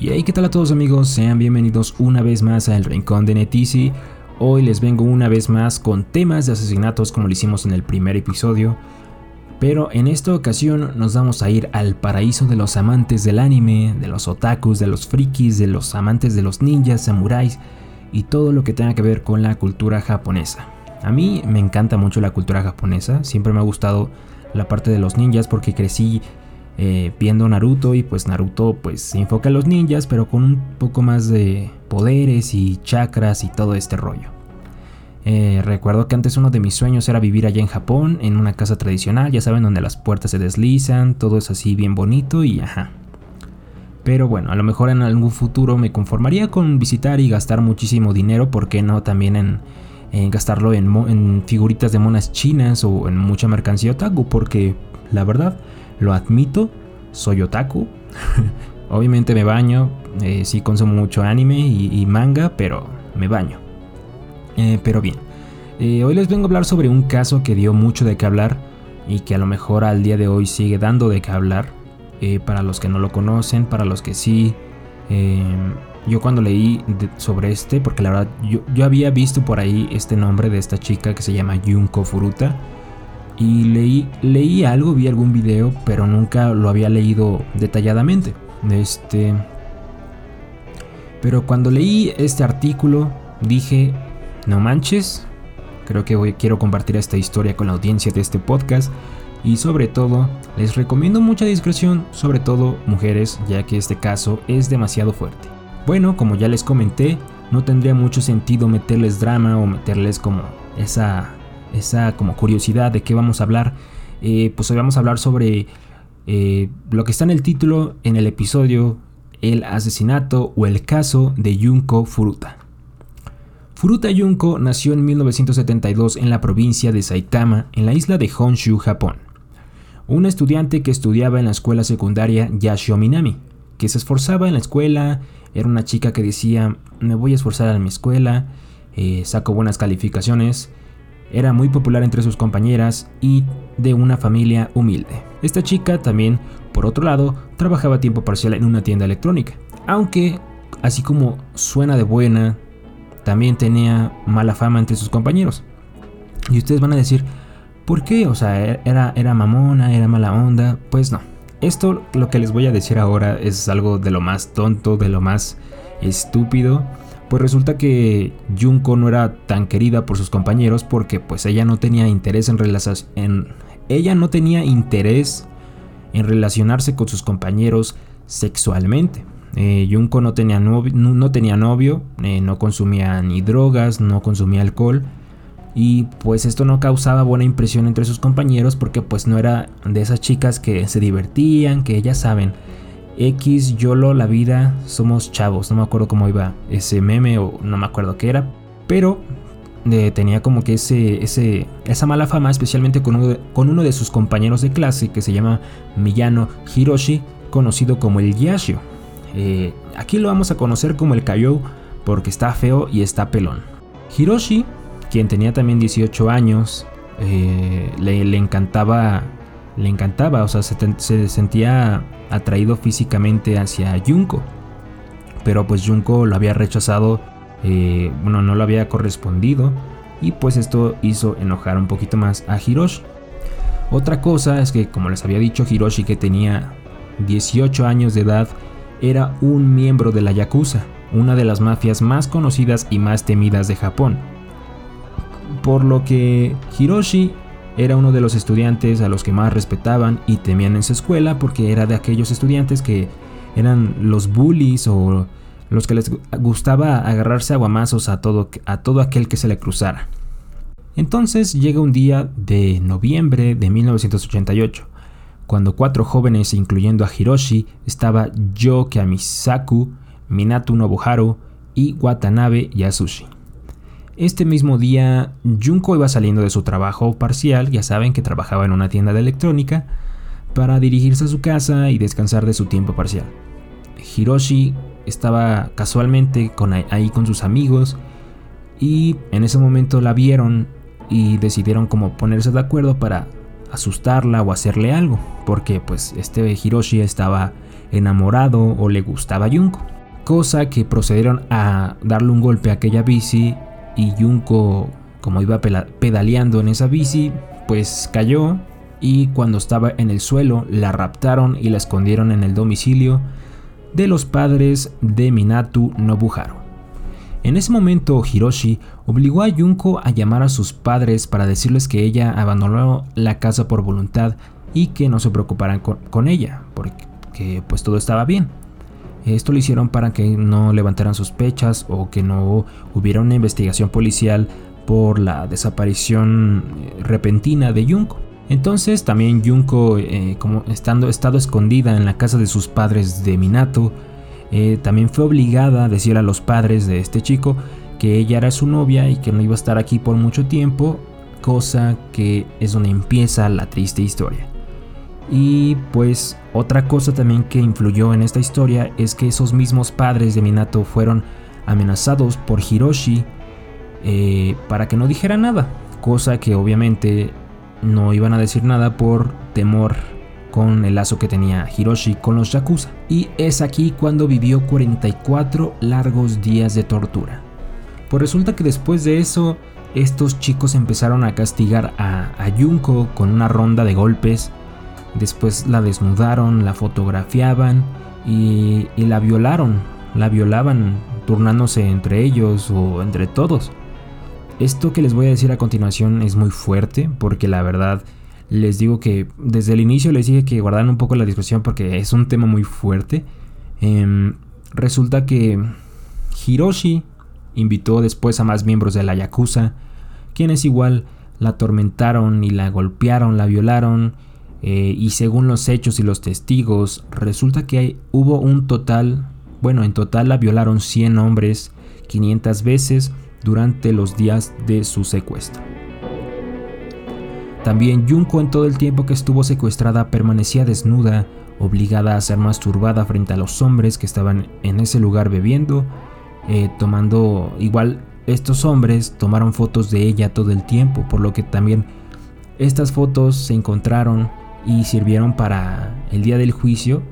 Y hey, ¿qué tal a todos amigos? Sean bienvenidos una vez más al Rincón de Netisi. Hoy les vengo una vez más con temas de asesinatos como lo hicimos en el primer episodio. Pero en esta ocasión nos vamos a ir al paraíso de los amantes del anime, de los otakus, de los frikis, de los amantes de los ninjas, samuráis y todo lo que tenga que ver con la cultura japonesa. A mí me encanta mucho la cultura japonesa, siempre me ha gustado la parte de los ninjas porque crecí eh, viendo Naruto y pues Naruto pues se enfoca en los ninjas pero con un poco más de poderes y chakras y todo este rollo. Eh, recuerdo que antes uno de mis sueños era vivir allá en Japón, en una casa tradicional, ya saben, donde las puertas se deslizan, todo es así bien bonito y ajá. Pero bueno, a lo mejor en algún futuro me conformaría con visitar y gastar muchísimo dinero, ¿por qué no también en, gastarlo en, en, figuritas de monas chinas o en mucha mercancía otaku? Porque la verdad, lo admito, soy otaku. Obviamente me baño, eh, sí consumo mucho anime y, manga, pero me baño. Eh, pero bien, eh, hoy les vengo a hablar sobre un caso que dio mucho de qué hablar y que a lo mejor al día de hoy sigue dando de qué hablar. para los que no lo conocen, para los que sí. yo cuando leí sobre este, porque la verdad yo, yo había visto por ahí este nombre de esta chica que se llama Junko Furuta y leí, leí algo, vi algún video, pero nunca lo había leído detalladamente. Este, pero cuando leí este artículo dije, no manches, creo que hoy quiero compartir esta historia con la audiencia de este podcast y sobre todo les recomiendo mucha discreción, sobre todo mujeres, ya que este caso es demasiado fuerte. Bueno, como ya les comenté, no tendría mucho sentido meterles drama o meterles como esa esa como curiosidad de qué vamos a hablar, eh, pues hoy vamos a hablar sobre eh, lo que está en el título en el episodio El asesinato o el caso de Junko Furuta. Furuta Junko nació en 1972 en la provincia de Saitama, en la isla de Honshu, Japón. Una estudiante que estudiaba en la escuela secundaria Yashio Minami, que se esforzaba en la escuela, era una chica que decía, me voy a esforzar en mi escuela, eh, saco buenas calificaciones, era muy popular entre sus compañeras y de una familia humilde. Esta chica también, por otro lado, trabajaba a tiempo parcial en una tienda electrónica, aunque, así como suena de buena, también tenía mala fama entre sus compañeros. Y ustedes van a decir, ¿por qué? O sea, e-, era, era mamona, era mala onda. Pues no. Esto, lo que les voy a decir ahora, es algo de lo más tonto, de lo más estúpido pues resulta que Junko no era tan querida por sus compañeros porque pues ella no tenía interés en, en ella no tenía interés en relacionarse con sus compañeros sexualmente. Eh, Junko no tenía novio, no, tenía novio eh, no consumía ni drogas, no consumía alcohol y pues esto no causaba buena impresión entre sus compañeros porque pues no era de esas chicas que se divertían, que ya saben, X, YOLO, la vida, somos chavos. No me acuerdo cómo iba ese meme o no me acuerdo qué era. Pero eh, tenía como que ese, ese, esa mala fama, especialmente con uno, de, con uno, de, sus compañeros de clase que se llama Miyano Hiroshi, conocido como el Yashio. Eh, aquí lo vamos a conocer como el Kayo porque está feo y está pelón. Hiroshi, quien tenía también 18 años, eh, le, le encantaba le encantaba, o sea, se, sentía atraído físicamente hacia Junko. Pero pues Junko lo había rechazado, eh, bueno, no lo había correspondido. Y pues esto hizo enojar un poquito más a Hiroshi. Otra cosa es que, como les había dicho, Hiroshi que tenía 18 años de edad, era un miembro de la Yakuza, una de las mafias más conocidas y más temidas de Japón. Por lo que Hiroshi era uno de los estudiantes a los que más respetaban y temían en su escuela porque era de aquellos estudiantes que eran los bullies o los que les gustaba agarrarse a guamazos a todo, a todo aquel que se le cruzara. Entonces llega un día de noviembre de 1988, cuando cuatro jóvenes, incluyendo a Hiroshi, estaba Yo Misaku, Minato Nobuharu y Watanabe Yasushi. Este mismo día, Junko iba saliendo de su trabajo parcial, ya saben que trabajaba en una tienda de electrónica, para dirigirse a su casa y descansar de su tiempo parcial. Hiroshi estaba casualmente con ahí con sus amigos y en ese momento la vieron y decidieron como ponerse de acuerdo para asustarla o hacerle algo, porque pues este Hiroshi estaba enamorado o le gustaba Junko. Cosa que procedieron a darle un golpe a aquella bici y Junko, como iba pedaleando en esa bici, pues cayó y cuando estaba en el suelo la raptaron y la escondieron en el domicilio de los padres de Minatu Nobuharu. En ese momento Hiroshi obligó a Junko a llamar a sus padres para decirles que ella abandonó la casa por voluntad y que no se preocuparan con, ella, porque pues todo estaba bien. Esto lo hicieron para que no levantaran sospechas o que no hubiera una investigación policial por la desaparición eh, repentina de Junko. Entonces también Junko, eh, como estando estado escondida en la casa de sus padres de Minato, eh, también fue obligada a decir a los padres de este chico que ella era su novia y que no iba a estar aquí por mucho tiempo, cosa que es donde empieza la triste historia. Y pues otra cosa también que influyó en esta historia es que esos mismos padres de Minato fueron amenazados por Hiroshi eh, para que no dijera nada, cosa que obviamente no iban a decir nada por temor con el lazo que tenía Hiroshi con los Yakuza. Y es aquí cuando vivió 44 largos días de tortura. Pues resulta que después de eso, estos chicos empezaron a castigar a, a con una ronda de golpes. Después la desnudaron, la fotografiaban y, la violaron. La violaban turnándose entre ellos o entre todos. Esto que les voy a decir a continuación es muy fuerte porque la verdad les digo que desde el inicio les dije que guardaran un poco la discusión porque es un tema muy fuerte. Em, resulta que Hiroshi invitó después a más miembros de la Yakuza, quienes igual la atormentaron y la golpearon, la violaron. Eh, y según los hechos y los testigos, resulta que hubo un total, bueno, en total la violaron 100 hombres 500 veces durante los días de su secuestro. También Junko en todo el tiempo que estuvo secuestrada permanecía desnuda, obligada a ser masturbada frente a los hombres que estaban en ese lugar bebiendo, eh, tomando igual estos hombres tomaron fotos de ella todo el tiempo, por lo que también estas fotos se encontraron y sirvieron para el día del juicio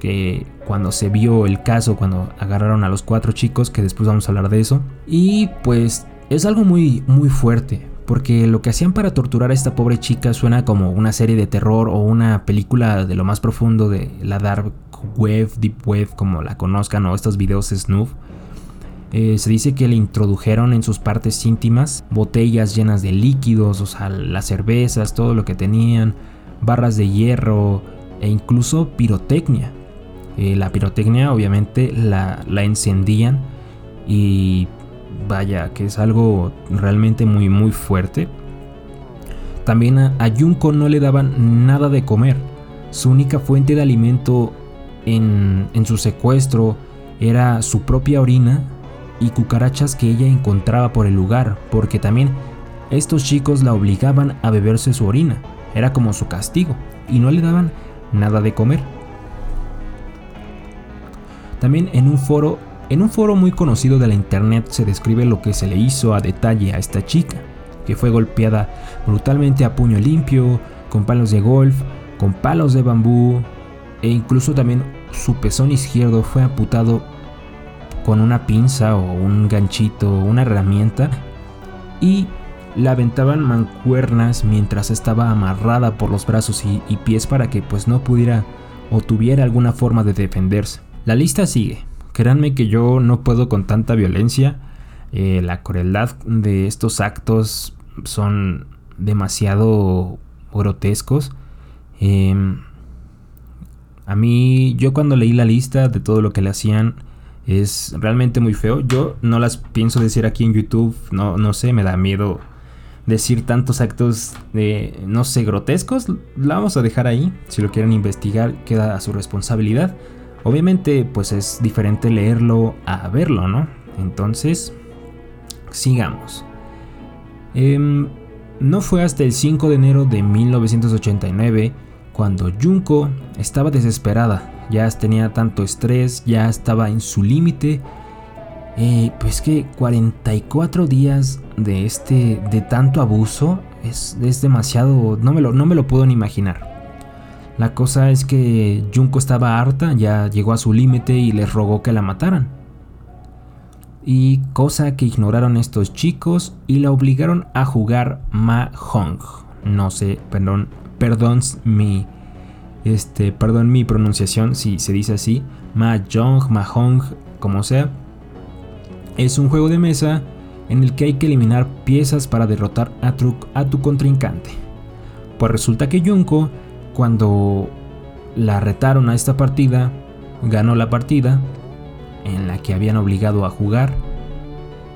que cuando se vio el caso, cuando agarraron a los cuatro chicos, que después vamos a hablar de eso. Y pues es algo muy, muy fuerte, porque lo que hacían para torturar a esta pobre chica suena como una serie de terror o una película de lo más profundo de la dark web, deep web, como la conozcan, o estos videos snuff. Eh, se dice que le introdujeron en sus partes íntimas botellas llenas de líquidos, o sea, las cervezas, todo lo que tenían, barras de hierro e incluso pirotecnia. Eh, la pirotecnia obviamente la, encendían y vaya que es algo realmente muy muy fuerte. También a, a, Junko no le daban nada de comer. Su única fuente de alimento en, en su secuestro era su propia orina y cucarachas que ella encontraba por el lugar, porque también estos chicos la obligaban a beberse su orina. Era como su castigo y no le daban nada de comer. También en un foro, en un foro muy conocido de la internet se describe lo que se le hizo a detalle a esta chica, que fue golpeada brutalmente a puño limpio, con palos de golf, con palos de bambú e incluso también su pezón izquierdo fue amputado con una pinza o un ganchito, una herramienta y la aventaban mancuernas mientras estaba amarrada por los brazos y, pies para que pues no pudiera o tuviera alguna forma de defenderse. La lista sigue. Créanme que yo no puedo con tanta violencia. Eh, la crueldad de estos actos son demasiado grotescos. Em, a mí, yo cuando leí la lista de todo lo que le hacían, es realmente muy feo. Yo no las pienso decir aquí en YouTube, no, no sé, me da miedo decir tantos actos de, no sé, grotescos. La vamos a dejar ahí. Si lo quieren investigar, queda a su responsabilidad. Obviamente, pues es diferente leerlo a verlo, ¿no? Entonces, sigamos. Em, no fue hasta el 5 de enero de 1989 cuando Junko estaba desesperada, ya tenía tanto estrés, ya estaba en su límite. Eh, pues que 44 días de este de tanto abuso es, es demasiado, no me, lo, no me lo puedo ni imaginar. La cosa es que Junko estaba harta, ya llegó a su límite y les rogó que la mataran. Y cosa que ignoraron estos chicos y la obligaron a jugar Mahjong. No sé, perdón, perdón mi este, perdón mi pronunciación si se dice así, Mahjong, Mahjong, como sea. Es un juego de mesa en el que hay que eliminar piezas para derrotar a tu, a tu contrincante. Pues resulta que Junko, cuando la retaron a esta partida, ganó la partida en la que habían obligado a jugar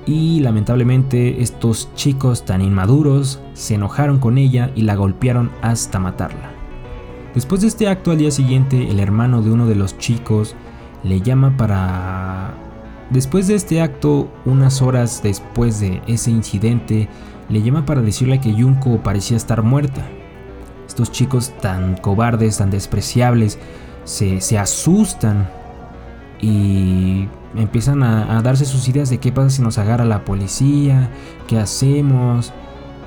y lamentablemente estos chicos tan inmaduros se enojaron con ella y la golpearon hasta matarla. Después de este acto al día siguiente el hermano de uno de los chicos le llama para Después de este acto, unas horas después de ese incidente, le llama para decirle que Junko parecía estar muerta. Estos chicos tan cobardes, tan despreciables, se, asustan y empiezan a, darse sus ideas de qué pasa si nos agarra la policía, qué hacemos.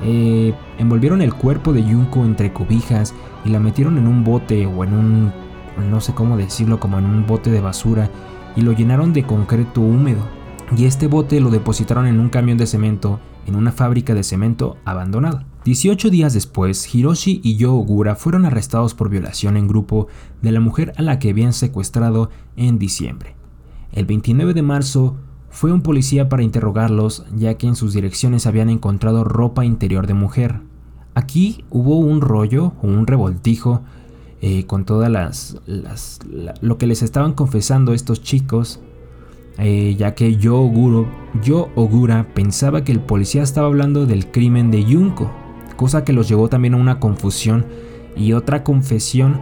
Eh, envolvieron el cuerpo de Junko entre cobijas y la metieron en un bote o en un, no sé cómo decirlo, como en un bote de basura y lo llenaron de concreto húmedo. Y este bote lo depositaron en un camión de cemento en una fábrica de cemento abandonada. 18 días después, Hiroshi y Yo Ogura fueron arrestados por violación en grupo de la mujer a la que habían secuestrado en diciembre. El 29 de marzo fue un policía para interrogarlos ya que en sus direcciones habían encontrado ropa interior de mujer. Aquí hubo un rollo o un revoltijo eh, con todas las, lo que les estaban confesando estos chicos, eh, ya que yo, Oguro, yo Ogura pensaba que el policía estaba hablando del crimen de Yunko, cosa que los llevó también a una confusión y otra confesión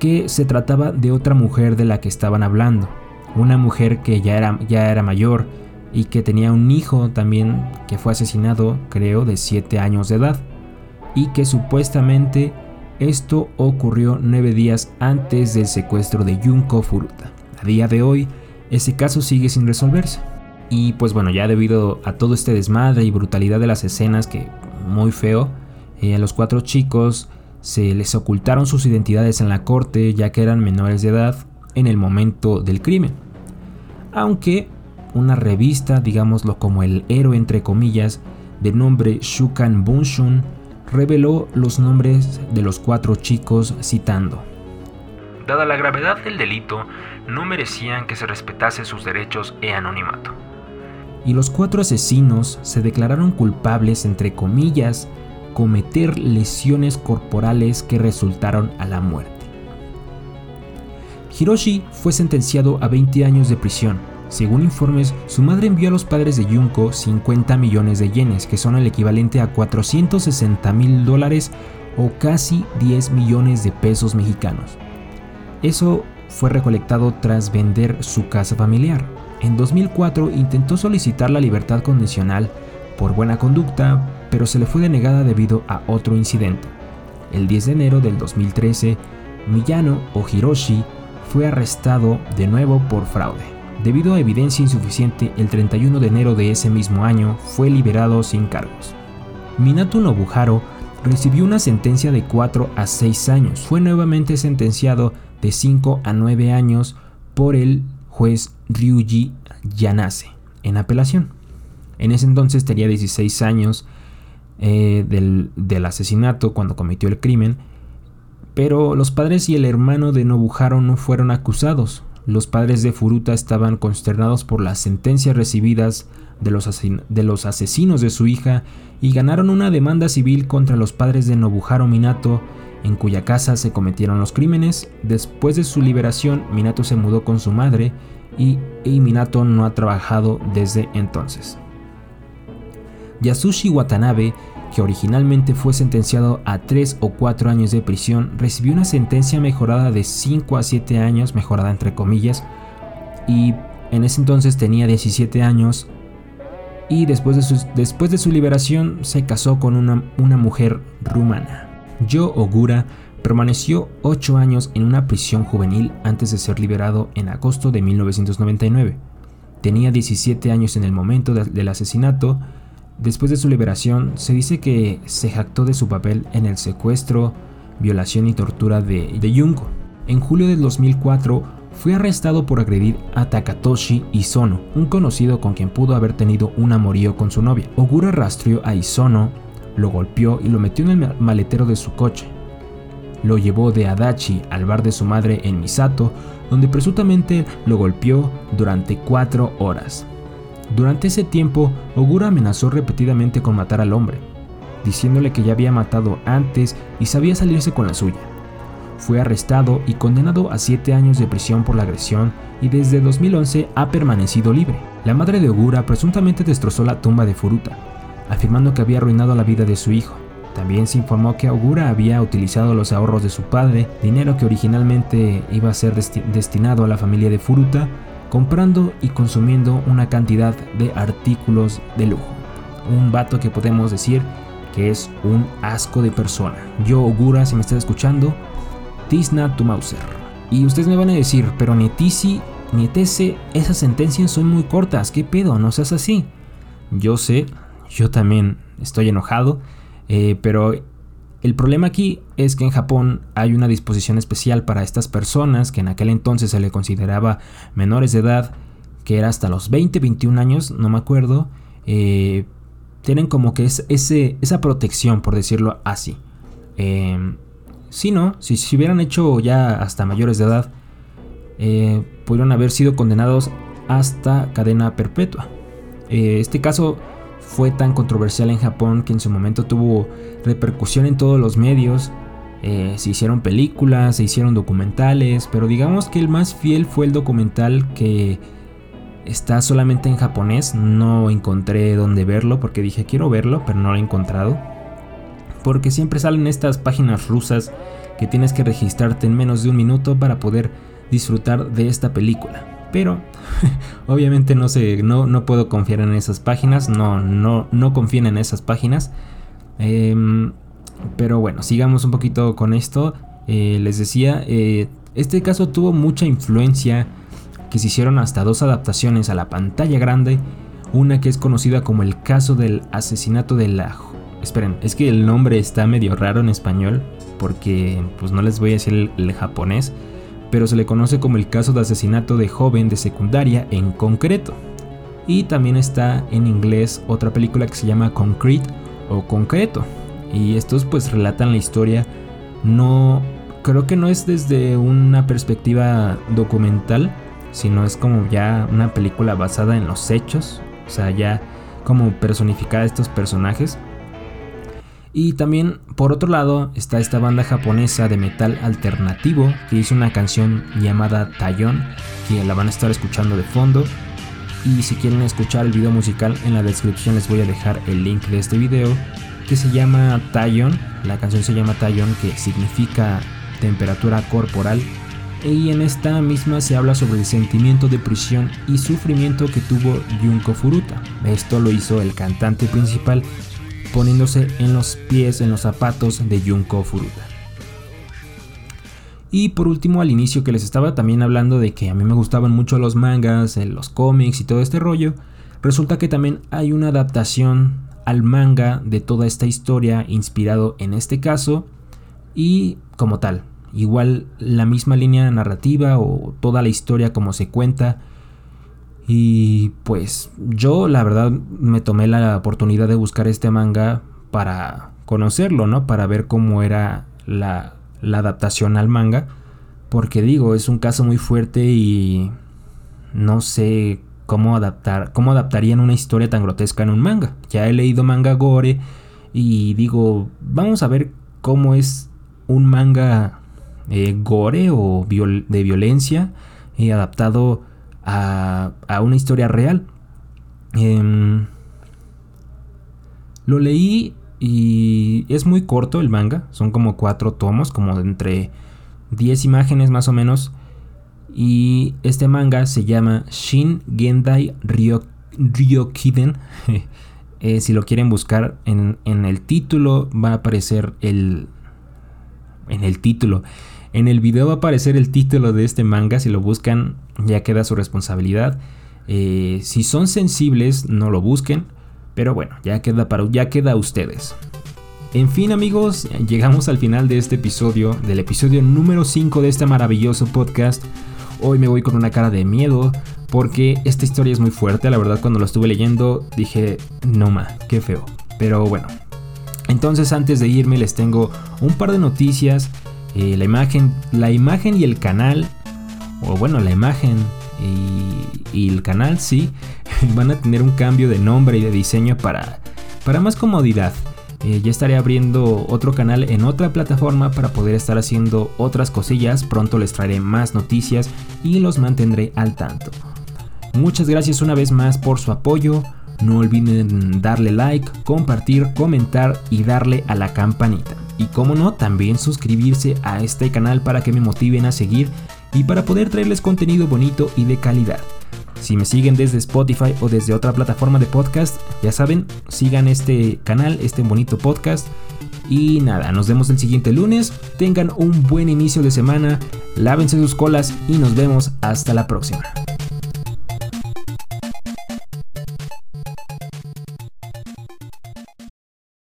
que se trataba de otra mujer de la que estaban hablando, una mujer que ya era, ya era mayor y que tenía un hijo también que fue asesinado, creo, de 7 años de edad, y que supuestamente esto ocurrió nueve días antes del secuestro de Junko Furuta. A día de hoy, ese caso sigue sin resolverse. Y pues bueno, ya debido a todo este desmadre y brutalidad de las escenas, que muy feo, eh, a los cuatro chicos se les ocultaron sus identidades en la corte ya que eran menores de edad en el momento del crimen. Aunque una revista, digámoslo como el héroe entre comillas, de nombre Shukan Bunshun, reveló los nombres de los cuatro chicos citando. Dada la gravedad del delito, no merecían que se respetase sus derechos e anonimato. Y los cuatro asesinos se declararon culpables, entre comillas, cometer lesiones corporales que resultaron a la muerte. Hiroshi fue sentenciado a 20 años de prisión, según informes, su madre envió a los padres de Junko 50 millones de yenes, que son el equivalente a 460 mil dólares o casi 10 millones de pesos mexicanos. Eso fue recolectado tras vender su casa familiar. En 2004 intentó solicitar la libertad condicional por buena conducta, pero se le fue denegada debido a otro incidente. El 10 de enero del 2013, Miyano o fue arrestado de nuevo por fraude. Debido a evidencia insuficiente, el 31 de enero de ese mismo año fue liberado sin cargos. Minato Nobuharo recibió una sentencia de 4 a 6 años. Fue nuevamente sentenciado de 5 a 9 años por el juez Ryuji Yanase en apelación. En ese entonces tenía 16 años eh, del, del asesinato cuando cometió el crimen, pero los padres y el hermano de Nobuharo no fueron acusados. Los padres de Furuta estaban consternados por las sentencias recibidas de los, asesinos de su hija y ganaron una demanda civil contra los padres de Nobuharo Minato, en cuya casa se cometieron los crímenes. Después de su liberación, Minato se mudó con su madre y, y Minato no ha trabajado desde entonces. Yasushi Watanabe que originalmente fue sentenciado a 3 o 4 años de prisión, recibió una sentencia mejorada de 5 a 7 años, mejorada entre comillas, y en ese entonces tenía 17 años y después de su, después de su liberación se casó con una, una mujer rumana. Yo Ogura permaneció 8 años en una prisión juvenil antes de ser liberado en agosto de 1999. Tenía 17 años en el momento del asesinato Después de su liberación, se dice que se jactó de su papel en el secuestro, violación y tortura de, de. En julio del 2004 fue arrestado por agredir a Takatoshi Isono, un conocido con quien pudo haber tenido un amorío con su novia. Ogura rastreó a Isono, lo golpeó y lo metió en el maletero de su coche. Lo llevó de Adachi al bar de su madre en Misato, donde presuntamente lo golpeó durante cuatro horas. Durante ese tiempo, Ogura amenazó repetidamente con matar al hombre, diciéndole que ya había matado antes y sabía salirse con la suya. Fue arrestado y condenado a 7 años de prisión por la agresión y desde 2011 ha permanecido libre. La madre de Ogura presuntamente destrozó la tumba de Furuta, afirmando que había arruinado la vida de su hijo. También se informó que Ogura había utilizado los ahorros de su padre, dinero que originalmente iba a ser destinado a la familia de Furuta, comprando y consumiendo una cantidad de artículos de lujo. Un vato que podemos decir que es un asco de persona. Yo, Ogura, si me estás escuchando, Tisna tu Mauser. Y ustedes me van a decir, pero ni Tisi ni esas sentencias son muy cortas, ¿qué pedo? No seas así. Yo sé, yo también estoy enojado, eh, pero el problema aquí es que en Japón hay una disposición especial para estas personas que en aquel entonces se le consideraba menores de edad, que era hasta los 20, 21 años, no me acuerdo, eh, tienen como que es ese, esa protección, por decirlo así. Eh, si no, si se hubieran hecho ya hasta mayores de edad, eh, pudieron haber sido condenados hasta cadena perpetua. Eh, este caso fue tan controversial en Japón que en su momento tuvo repercusión en todos los medios. Eh, se hicieron películas, se hicieron documentales, pero digamos que el más fiel fue el documental que está solamente en japonés. No encontré dónde verlo porque dije quiero verlo, pero no lo he encontrado porque siempre salen estas páginas rusas que tienes que registrarte en menos de un minuto para poder disfrutar de esta película. Pero obviamente no sé, no, no puedo confiar en esas páginas, no, no, no confíen en esas páginas. Em, pero bueno, sigamos un poquito con esto. Eh, les decía, eh, este caso tuvo mucha influencia, que se hicieron hasta dos adaptaciones a la pantalla grande. Una que es conocida como el caso del asesinato de la Esperen, es que el nombre está medio raro en español porque pues no les voy a decir el, japonés, pero se le conoce como el caso de asesinato de joven de secundaria en concreto. Y también está en inglés otra película que se llama Concrete o Concreto. Y estos pues relatan la historia no creo que no es desde una perspectiva documental, sino es como ya una película basada en los hechos, o sea, ya como personificar a estos personajes. Y también, por otro lado, está esta banda japonesa de metal alternativo que hizo una canción llamada Tayon, que la van a estar escuchando de fondo. Y si quieren escuchar el video musical, en la descripción les voy a dejar el link de este video, que se llama Tayon. La canción se llama Tayon, que significa temperatura corporal. Y en esta misma se habla sobre el sentimiento de prisión y sufrimiento que tuvo Junko Furuta. Esto lo hizo el cantante principal poniéndose en los pies, en los zapatos de Junko Furuta. Y por último, al inicio que les estaba también hablando de que a mí me gustaban mucho los mangas, eh, los cómics y todo este rollo, resulta que también hay una adaptación al manga de toda esta historia inspirado en este caso y como tal, igual la misma línea narrativa o toda la historia como se cuenta y pues yo la verdad me tomé la oportunidad de buscar este manga para conocerlo, ¿no? Para ver cómo era la, adaptación al manga. Porque digo, es un caso muy fuerte y no sé cómo adaptar, cómo adaptarían una historia tan grotesca en un manga. Ya he leído manga gore y digo, vamos a ver cómo es un manga eh, gore o de violencia y adaptado a, una historia real. Em, lo leí y es muy corto el manga, son como cuatro tomos, como entre 10 imágenes más o menos. Y este manga se llama Shin Gendai Ryokiden. eh, si lo quieren buscar en, en, el título, va a aparecer el. En el título. En el video va a aparecer el título de este manga, si lo buscan ya queda su responsabilidad. Eh, si son sensibles, no lo busquen, pero bueno, ya queda, para, ya queda a ustedes. En fin amigos, llegamos al final de este episodio, del episodio número 5 de este maravilloso podcast. Hoy me voy con una cara de miedo porque esta historia es muy fuerte, la verdad cuando lo estuve leyendo dije, no ma, qué feo. Pero bueno, entonces antes de irme les tengo un par de noticias. Eh, la, imagen, la imagen y el canal, o bueno, la imagen y, el canal sí, van a tener un cambio de nombre y de diseño para, para más comodidad. Eh, ya estaré abriendo otro canal en otra plataforma para poder estar haciendo otras cosillas. Pronto les traeré más noticias y los mantendré al tanto. Muchas gracias una vez más por su apoyo. No olviden darle like, compartir, comentar y darle a la campanita. Y como no, también suscribirse a este canal para que me motiven a seguir y para poder traerles contenido bonito y de calidad. Si me siguen desde Spotify o desde otra plataforma de podcast, ya saben, sigan este canal, este bonito podcast. Y nada, nos vemos el siguiente lunes. Tengan un buen inicio de semana, lávense sus colas y nos vemos hasta la próxima.